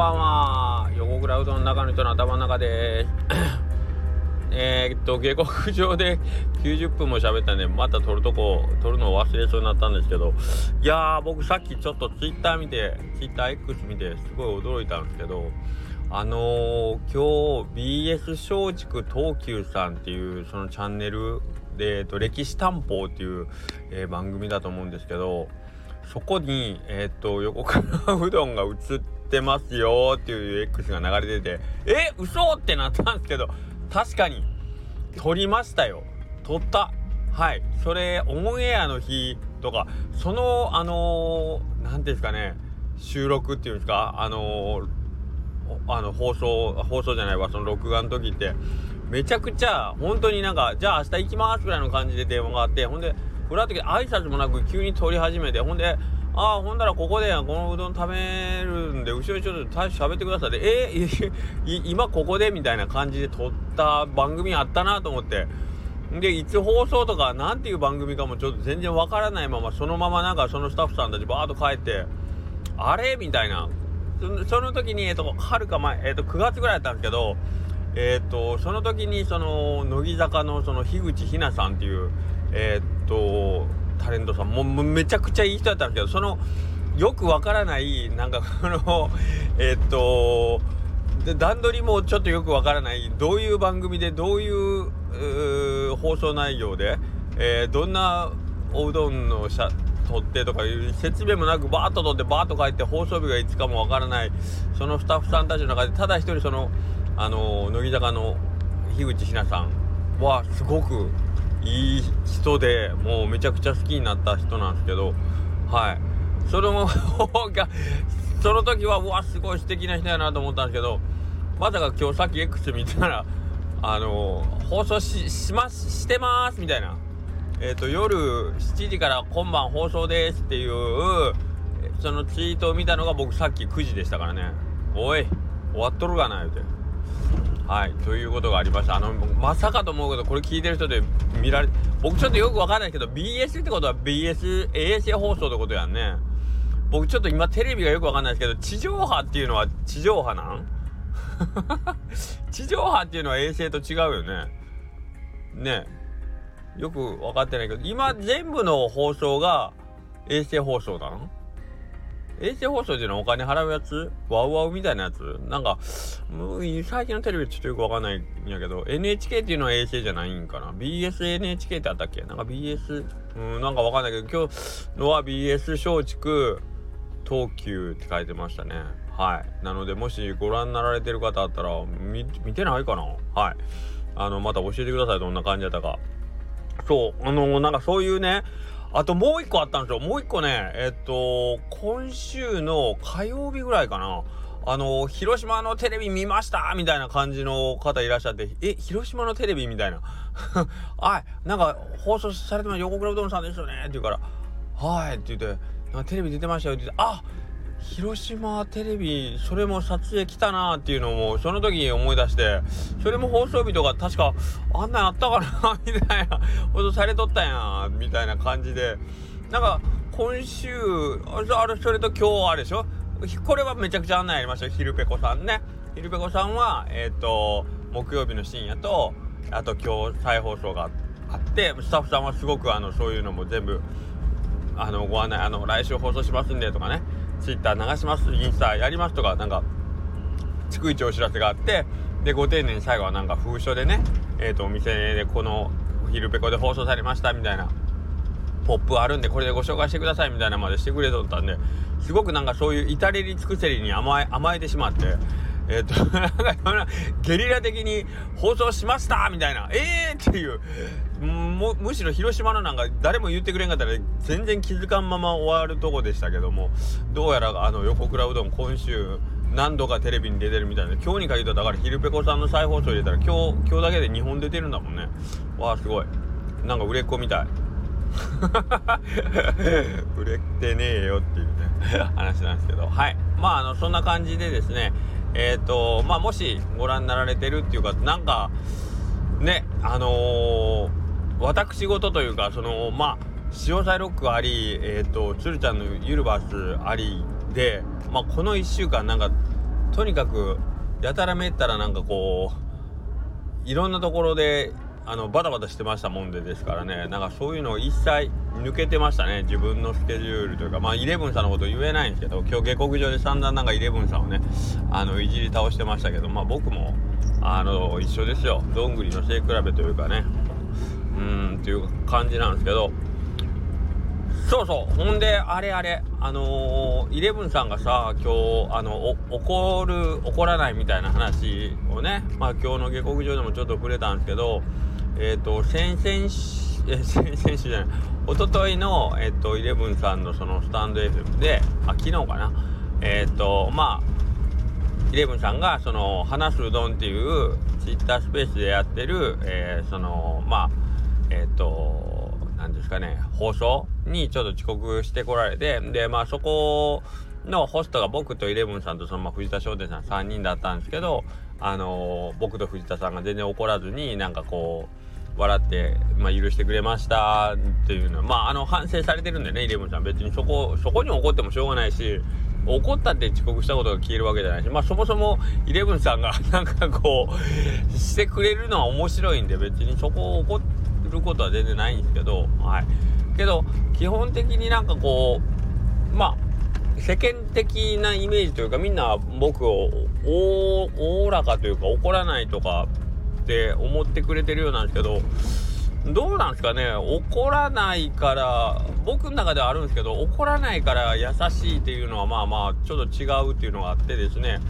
ばんは。横倉うどんの中の人の頭の中で。えっと下克上で90分も喋ったんでまた撮るとこ撮るのを忘れそうになったんですけど。いやー僕さっきちょっと Twitter 見て TwitterX 見てすごい驚いたんですけど。あのー、今日 BS 松竹東急さんっていうそのチャンネルで、えっと、歴史探訪っていう、えー、番組だと思うんですけど。そこに、えっ、と、横からうどんが映っててますよっていう X が流れてて、え、嘘ってなったんですけど、確かに、撮りましたよ。撮った。はい。それ、オンエアの日とか、その、あのー、ですかね、収録っていうんですか、あのー、あの、放送、放送じゃないわ、その録画の時って、めちゃくちゃ、本当になんか、じゃあ明日行きますぐらいの感じで電話があって、ほんで、裏時挨拶もなく急に通り始めてほんでああほんならここでこのうどん食べるんで後ろにちょっと大し喋ってください。でえー、今ここで？みたいな感じで撮った番組あったなと思って。でいつ放送とか何ていう番組かもちょっと全然わからないままそのままなんかそのスタッフさんたちバーッと帰ってあれ？みたいな。その時にえっ、ー、とはるか前えっ、ー、と9月ぐらいだったんですけどえっ、ー、とその時にその乃木坂のその樋口ひなさんっていうえ、っとタレントさんもめちゃくちゃいい人だったんですけどそのよくわからないなんかこのえ、っと段取りもちょっとよくわからないどういう番組でどういう放送内容で、えー、どんなおうどんの写撮ってとかいう説明もなくバーッと撮ってバーッと帰って放送日がいつかもわからないそのスタッフさんたちの中でただ一人そのあの乃木坂の樋口ひなさんはすごくいい人でもうめちゃくちゃ好きになった人なんですけどはい。それもが その時はうわすごい素敵な人やなと思ったんですけどまさか今日さっき X 見たらあの放送ししますしてますみたいな。えっ、ー、と夜7時から今晩放送ですっていうそのツイートを見たのが僕さっき9時でしたからね。おい終わっとるがな言うて。はいということがありました。あのまさかと思うけどこれ聞いてる人で見られ僕ちょっとよくわかんないですけど BS ってことは BS 衛星放送ってことやんね。僕ちょっと今テレビがよくわかんないですけど地上波っていうのは地上波なん？地上波っていうのは衛星 と違うよね。ね。よく分かってないけど今全部の放送が衛星放送なの衛星放送でのはお金払うやつ？ワウワウみたいなやつ？なんか、最近のテレビちょっとよくわかんないんやけど、NHK っていうのは衛星じゃないんかな ?BSNHK ってあったっけ？なんか BS、うん、なんかわかんないけど、今日のは BS 松竹東急って書いてましたね。はい。なので、もしご覧になられてる方あったら、見てないかな？はい。あの、また教えてください。どんな感じだったか。そう。あのなんかそういうね、あともう一個あったんですよ。もう一個ね、えっと、今週の火曜日ぐらいかな。あの、広島のテレビ見ましたみたいな感じの方いらっしゃって、え、広島のテレビみたいな。はい、なんか放送されてます横倉うどんさんですよねって言うから、はいって言って、テレビ出てましたよって言って、あ広島テレビそれも撮影来たなっていうのもその時に思い出してそれも放送日とか確かあんなんあったかなみたいな ことされとったやんみたいな感じで。なんか今週あれそれと今日あれでしょ？これはめちゃくちゃ案内ありましたよひるぺこさんね。ひるぺこさんはえっ、ー、と木曜日の深夜とあと今日再放送があってスタッフさんはすごくあのそういうのも全部あのご案内あの来週放送しますんでとかね。ツイッター流しますインスタやりますとかなんか逐一お知らせがあってでご丁寧に最後はなんか封書でねえ、ー、とお店でこの「ヒルペコ」で放送されましたみたいなポップあるんでこれでご紹介してくださいみたいなまでしてくれとったんですごくなんかそういう至れり尽くせりに甘え甘えてしまってえっ、ー、となんかゲリラ的に放送しましたみたいなええー、っていうむむしろ広島のなんか誰も言ってくれんかったら全然気づかんまま終わるとこでしたけどもどうやらあの横倉うどん今週何度かテレビに出てるみたいで今日に限ったらだからひるぺこさんの再放送入れたら今日今日だけで2本出てるんだもんね。わあすごい。なんか売れっ子みたい。売れてねえよっていう話なんですけど。はい。まああのそんな感じでですねえっ、ー、とまあもしご覧になられてるっていうかなんかねあのー私事というかそのまあ潮騒ロックありえっ、ー、と鶴ちゃんのユルバースありでまあこの1週間なんかとにかくやたらめったらなんかこういろんなところであのバタバタしてましたもんでですからね。なんかそういうのを一切抜けてましたね。自分のスケジュールというか。まあイレブンさんのこと言えないんですけど今日下克上で散々なんかイレブンさんをねあのいじり倒してましたけどまあ僕もあの一緒ですよ。どんぐりの背比べというかね。うんっていう感じなんですけどそうそうほんであれあれあのー、イレブンさんがさ今日あの怒る怒らないみたいな話をねまあ今日の下克上でもちょっと触れたんですけどえっ、ー、と先々週先々週じゃない一昨日のえっ、ー、とイレブンさんのそのスタンド FM であ昨日かなえっ、とまあイレブンさんがその話すうどんっていうツイッタースペースでやってる、えー、そのまあえっ、ー、と何ですかね放送にちょっと遅刻してこられてでまあそこのホストが僕とイレブンさんとそのまあ藤田商店さん3人だったんですけどあのー、僕と藤田さんが全然怒らずになんかこう笑って、まあ、許してくれましたっていうのはまああの反省されてるんでねイレブンさん。別にそこそこに怒ってもしょうがないし怒ったって遅刻したことが消えるわけじゃないしまあそもそもイレブンさんがなんかこうしてくれるのは面白いんで別にそこを怒っることは全然ないんですけどはい。けど基本的になんかこうまあ世間的なイメージというかみんな僕をおおらかというか怒らないとかって思ってくれてるようなんですけどどうなんですかね？怒らないから僕の中ではあるんですけど怒らないから優しいっていうのはまあまあちょっと違うっていうのがあってですね。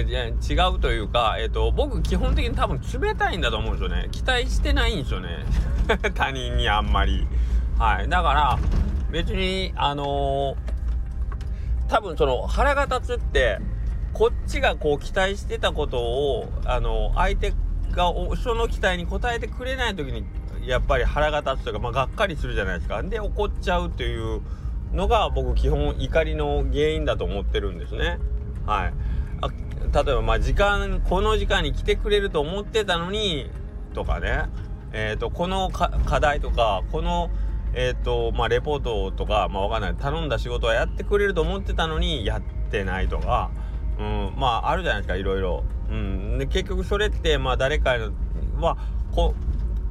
違うというか、えっ、と、僕基本的に多分冷たいんだと思うんですよね。期待してないんですよね。他人にあんまり。はい。だから、別に、あのー、多分その腹が立つって、こっちがこう期待してたことを、あの相手がその期待に応えてくれない時にやっぱり腹が立つというか、まあ、がっかりするじゃないですか。で、怒っちゃうというのが僕基本怒りの原因だと思ってるんですね。はい。例えば、まあ、時間、この時間に来てくれると思ってたのに、とかね。え、ー、と、この課題とか、この、え、ー、と、まあ、レポートとか、まあ、わかんない。頼んだ仕事はやってくれると思ってたのに、やってないとか、うん、まあ、あるじゃないですか、いろいろ。うん。で、結局それって、まあ、誰かは、こ、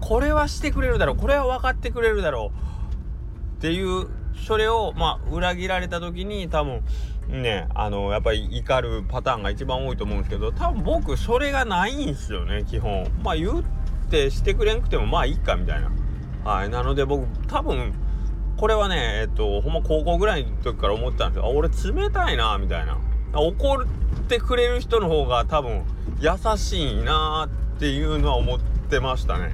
これはしてくれるだろうこれは分かってくれるだろうっていうそれをまあ裏切られた時に多分ねあのやっぱり怒るパターンが一番多いと思うんですけど多分僕それがないんですよね基本。まあ言ってしてくれんくてもまあいいかみたいな。はいなので僕多分これはねえっとほんま高校ぐらいの時から思ってたんですよ。あ俺冷たいなみたいな。怒ってくれる人の方が多分優しいなっていうのは思ってましたね。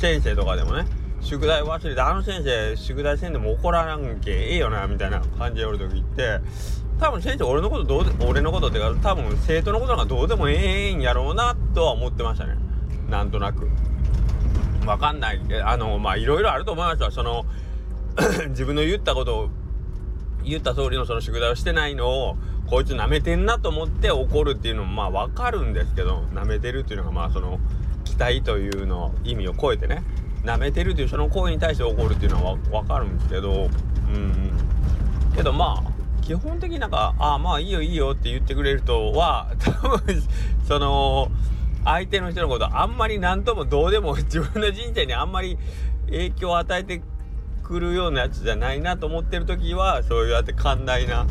先生とかでもね。宿題忘れてあの先生宿題せんでも怒らなんけええよなみたいな感じでおる時って多分先生俺のことどうで俺のことってか多分生徒のことなんかどうでもええんやろうなとは思ってましたね。なんとなく。わかんない。あのまあいろいろあると思いますよその 自分の言ったことを言った通りのその宿題をしてないのをこいつ舐めてんなと思って怒るっていうのもまあわかるんですけど舐めてるっていうのがまあその期待というの意味を超えてね舐めてるというその行為に対して怒るっていうのは分かるんですけどうん。けどまあ基本的になんか「ああまあいいよいいよ」って言ってくれる人は 多分その相手の人のことあんまり何ともどうでも 自分の人生にあんまり影響を与えてくるようなやつじゃないなと思ってる時はそうやって寛大な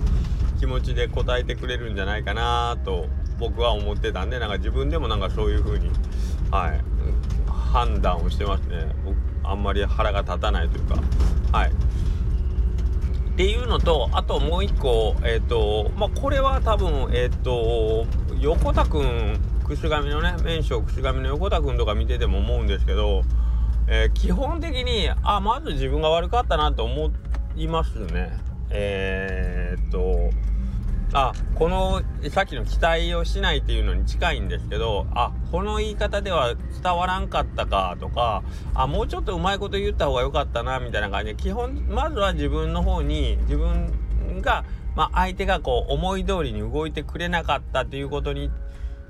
気持ちで答えてくれるんじゃないかなと僕は思ってたんでなんか自分でもなんかそういう風にはい判断をしてますね。僕あんまり腹が立たないというかはい。っていうのとあともう一個えっ、ー、とまあこれは多分えっ、ー、と横田君くん串上のね麺匠串紙の横田くんとか見てても思うんですけど、えー、基本的にあまず自分が悪かったなと思いますね。え、っとあこのさっきの期待をしないっていうのに近いんですけどあこの言い方では伝わらんかったかとかあもうちょっとうまいこと言った方が良かったなみたいな感じで基本まずは自分の方に自分が、まあ、相手がこう思い通りに動いてくれなかったっていうことに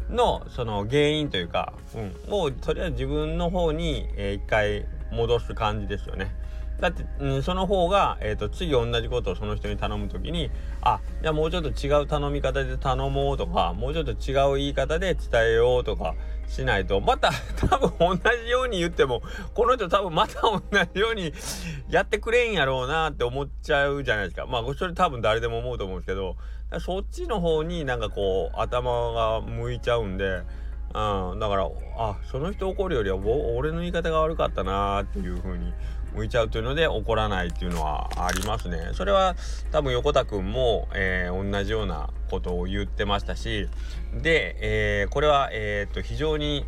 のその原因というか、うん、もうとりあえず自分の方に、えー、一回戻す感じですよね。だって、うん、その方が、えーと、次同じことをその人に頼む時にあじゃあもうちょっと違う頼み方で頼もうとかもうちょっと違う言い方で伝えようとかしないとまた 多分同じように言ってもこの人多分また同じようにやってくれんやろうなって思っちゃうじゃないですかまあそれ多分誰でも思うと思うんですけどそっちの方になんかこう頭が向いちゃうんで。うん、だからあその人怒るよりは俺の言い方が悪かったなーっていう風に向いちゃうというので怒らないっていうのはありますね。それは多分横田くんも、えー、同じようなことを言ってましたしで、えー、これは、えー、っと非常に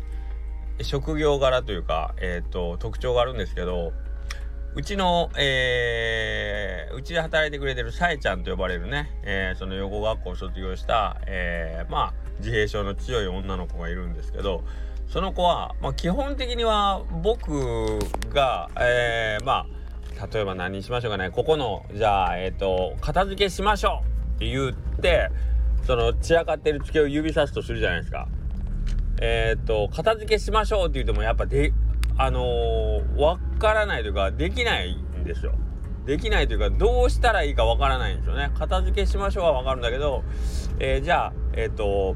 職業柄というか、えー、っと特徴があるんですけどうちの、えー、うちで働いてくれてるさえちゃんと呼ばれるね、えー、その養護学校を卒業した、えー、まあ自閉症の強い女の子がいるんですけどその子は、まあ、基本的には僕が、えー、まあ例えば何にしましょうかねここのじゃあえっ、ー、と片付けしましょうって言ってその散らかってる机を指さすとするじゃないですか。えっ、ー、と片付けしましょうって言ってもやっぱであのー、分からないというかできないんですよ。できないというかどうしたらいいかわからないんですよね。片付けしましょうはわかるんだけど、えー、じゃあえっ、と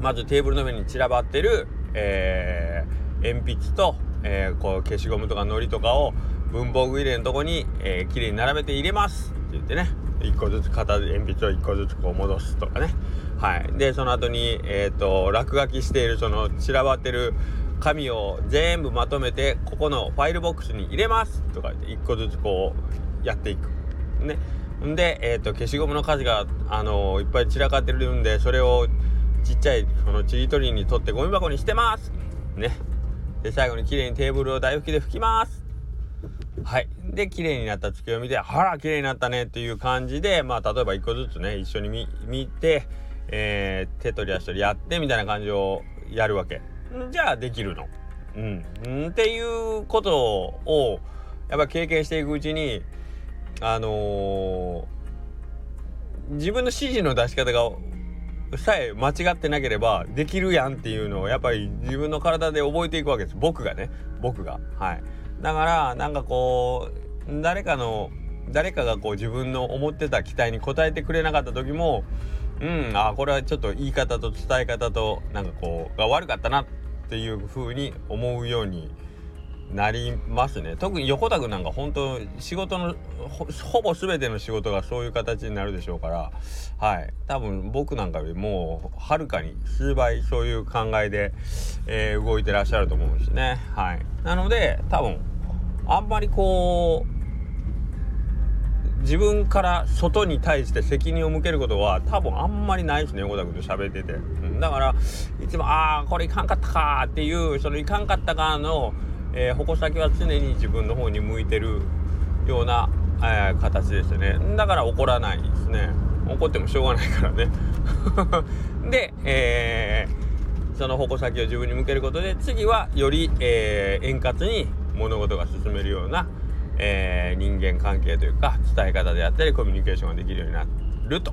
まずテーブルの上に散らばってるえー、鉛筆と、えー、こう消しゴムとか糊とかを文房具入れのとこに、えー、綺麗に並べて入れます。って言ってね。1個ずつ片鉛筆を1個ずつこう戻すとかね。はい。でその後にえっ、ー、と落書きしているその散らばってる紙を全部まとめてここのファイルボックスに入れます。とか言って1個ずつこうやっていく。ね。んで、えーと、消しゴムの数が、あのー、いっぱい散らかってるんでそれをちっちゃいそのちりとりに取ってゴミ箱にしてます。ね。で最後に綺麗にテーブルを台拭きで拭きます。はい。で綺麗になった机を見て「あら綺麗になったね」っていう感じでまあ例えば1個ずつね一緒に見て、えー、手取り足取りやってみたいな感じをやるわけ。じゃあできるの。うん。っていうことをやっぱ経験していくうちにあのー、自分の指示の出し方がさえ間違ってなければできるやんっていうのをやっぱり自分の体で覚えていくわけです。僕がね。僕が。はい。だからなんかこう誰かの誰かがこう自分の思ってた期待に応えてくれなかった時もうんあこれはちょっと言い方と伝え方となんかこうが悪かったなっていう風に思うようになりますね。特に横田君なんか本当仕事のほぼ全ての仕事がそういう形になるでしょうから。はい。多分僕なんかよりもうはるかに数倍そういう考えで、えー、動いてらっしゃると思うんですね。はい。なので多分あんまりこう自分から外に対して責任を向けることは多分あんまりないですね横田君と喋ってて、うん、だからいつも「ああこれいかんかったか」っていうそのいかんかったかのえー、矛先は常に自分の方に向いてるような、えー、形ですね。だから怒らないですね。怒ってもしょうがないからね。で、えー、その矛先を自分に向けることで次はより、え円滑に物事が進めるような、え人間関係というか伝え方であったりコミュニケーションができるようになると。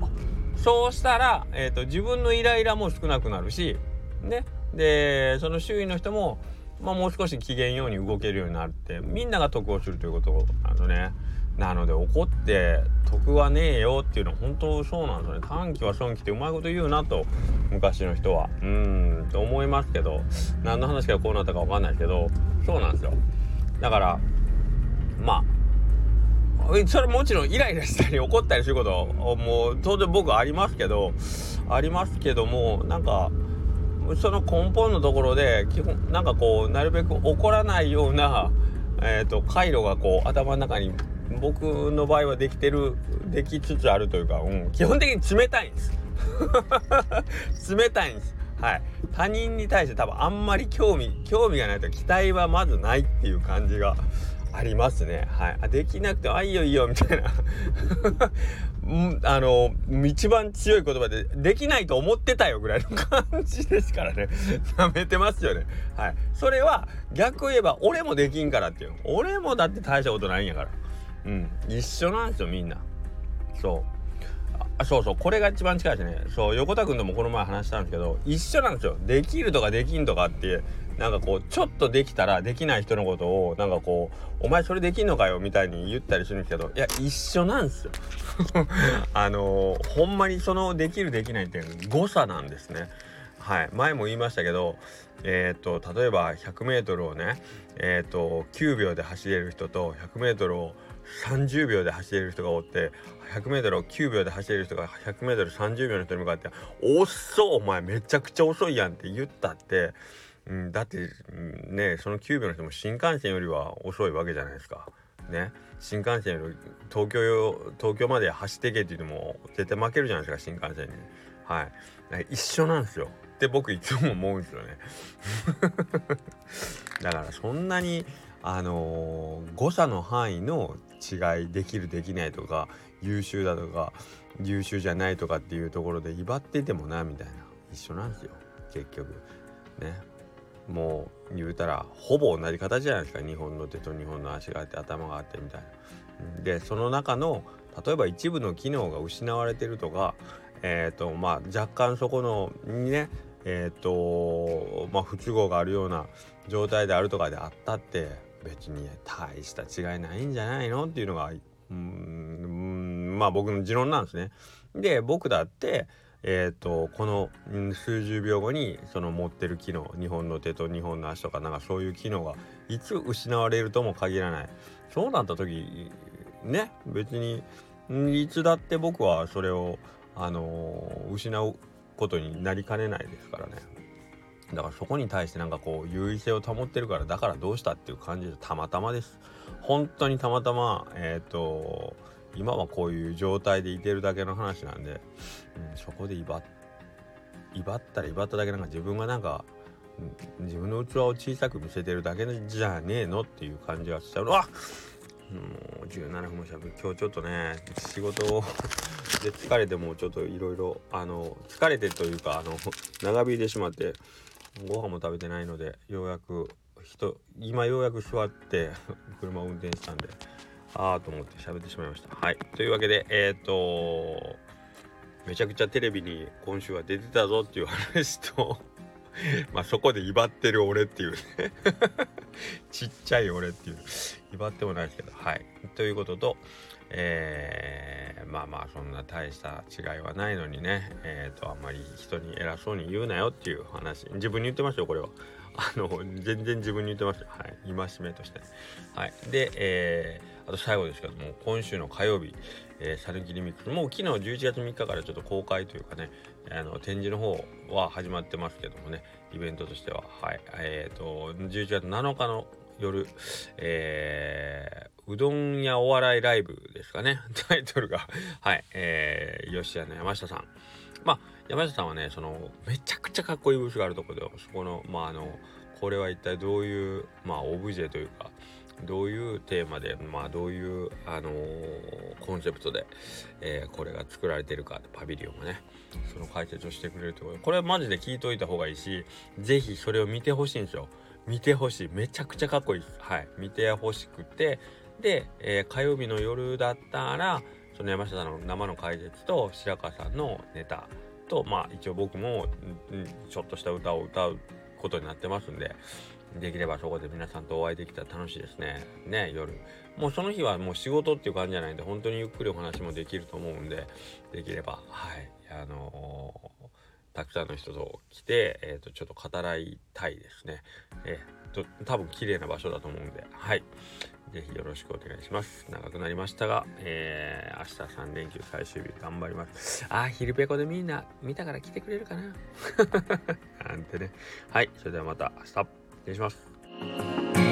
そうしたら、えーと自分のイライラも少なくなるしね。でその周囲の人もまあ、もう少し機嫌ように動けるようになってみんなが得をするということなのね。なので怒って得はねえよっていうのは本当そうなんですよね。短期は損期ってうまいこと言うなと昔の人は。うんと思いますけど。何の話からこうなったか分かんないけど。そうなんですよ。だからまあそれもちろんイライラしたり怒ったりすることもう当然僕ありますけどありますけどもなんかその根本のところで基本なんかこうなるべく怒らないような、えーと、回路がこう頭の中に僕の場合はできてるできつつあるというか、うん、基本的に冷たいんです。冷たいんです。はい。他人に対して多分あんまり興味興味がないと期待はまずないっていう感じがありますね。はい。あ、できなくて、あ、いいよいいよ、みたいなあの、一番強い言葉で、できないと思ってたよぐらいの感じですからね。舐めてますよね。はい。それは、逆を言えば、俺もできんからっていう。俺もだって大したことないんやから。うん。一緒なんですよ、みんな。そう。あそうそうこれが一番近いですねそう横田君ともこの前話したんですけど一緒なんですよできるとかできんとかってなんかこうちょっとできたらできない人のことをなんかこう「お前それできんのかよ」みたいに言ったりするんですけどいや一緒なんですよ。あのー、ほんまにそのできるできないって誤差なんですね。はい。前も言いましたけどえ、ー、と例えば 100m をねえっ、ー、と9秒で走れる人と 100m を30秒で走れる人がおって 100m を9秒で走れる人が 100m30 秒の人に向かって「遅っお前めちゃくちゃ遅いやん」って言ったってうん、だってねその9秒の人も新幹線よりは遅いわけじゃないですか。ね。新幹線より東京東京まで走ってけって言っても絶対負けるじゃないですか新幹線に。はい。一緒なんですよ。って僕いつも思うんですよね。だからそんなにあのー、誤差の範囲の違いできるできないとか優秀だとか優秀じゃないとかっていうところで威張っててもなみたいな。一緒なんですよ。結局。ね。もう言うたらほぼ同じ形じゃないですか日本の手と日本の足があって頭があってみたいな。でその中の例えば一部の機能が失われてるとか、えーとまあ、若干そこのにねえっ、ー、とまあ不都合があるような状態であるとかであったって別に大した違いないんじゃないのっていうのがうんまあ僕の持論なんですね。で僕だってえーと、この、数十秒後にその持ってる機能2本の手と2本の足とかなんかそういう機能がいつ失われるとも限らない。そうなった時ね別にいつだって僕はそれを、あのー、失うことになりかねないですからね。だからそこに対してなんかこう優位性を保ってるからだからどうしたっていう感じでたまたまです。本当にたまたまえっ、ー、と今はこういう状態でいてるだけの話なんで、うん、そこで威張威張ったら威張っただけなんか自分がなんか、自分の器を小さく見せてるだけじゃねえのっていう感じがしちゃうの。はもう17分もしゃべる。今日ちょっとね仕事で疲れてもうちょっといろいろあの疲れてというかあの長引いてしまってご飯も食べてないのでようやく人今ようやく座って車を運転したんで。ああと思って喋ってしまいました。はい。というわけで、えっ、ー、とめちゃくちゃテレビに今週は出てたぞっていう話と まあそこで威張ってる俺っていうね。ちっちゃい俺っていう。威張ってもないですけど。はい。ということとえー、まあまあそんな大した違いはないのにね。えっ、ー、とあんまり人に偉そうに言うなよっていう話。自分に言ってましたよこれは。あの全然自分に言ってました。はい。戒めとして。はい。でえーあと最後ですけども今週の火曜日、えー、サルキリミックスもう昨日11月3日からちょっと公開というかねあの展示の方は始まってますけどもねイベントとしては。はい。えっ、ー、と11月7日の夜、えー、うどん屋お笑いライブですかね タイトルが。はい。えー、吉谷の山下さん。まあ山下さんはねそのめちゃくちゃかっこいいブースがあるところでそこのまああのこれは一体どういうまあオブジェというかどういうテーマで、まあ、どういう、あのー、コンセプトで、えー、これが作られてるかパビリオンがねその解説をしてくれるという。ことこれはマジで聞いといた方がいいし是非それを見てほしいんですよ。見てほしい。めちゃくちゃかっこいいです。はい。見てほしくて。で、えー、火曜日の夜だったらその山下さんの生の解説と白川さんのネタとまあ一応僕も、ちょっとした歌を歌うことになってますんでできればそこで皆さんとお会いできたら楽しいですね。ね、夜。もうその日はもう仕事っていう感じじゃないんで、本当にゆっくりお話もできると思うんで、できれば、はい、あのー、たくさんの人と来て、えっ、ー、と、ちょっと語らいたいですね。えー、と、多分綺麗な場所だと思うんで、はい。ぜひよろしくお願いします。長くなりましたが、えー、明日3連休最終日頑張ります。あ、ヒルペコでみんな見たから来てくれるかな なんてね。はい、それではまた明日。願いします。